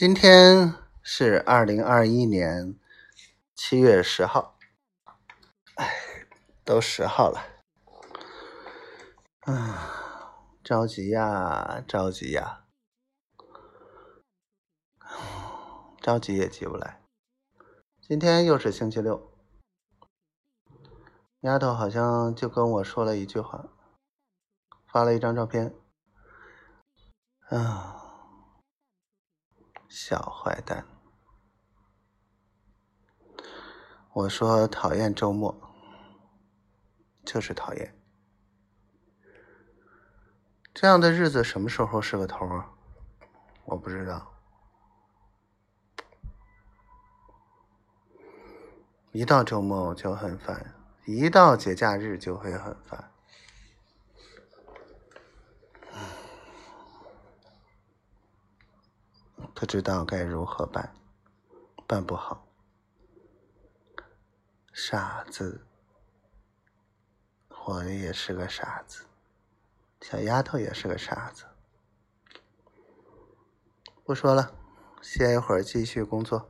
今天是二零二一年七月十号，哎，都十号了，啊，着急呀，着急呀，着急也急不来。今天又是星期六，丫头好像就跟我说了一句话，发了一张照片，啊。小坏蛋，我说讨厌周末，就是讨厌。这样的日子什么时候是个头啊？我不知道。一到周末我就很烦，一到节假日就会很烦。不知道该如何办，办不好。傻子，我也是个傻子，小丫头也是个傻子。不说了，歇一会儿继续工作。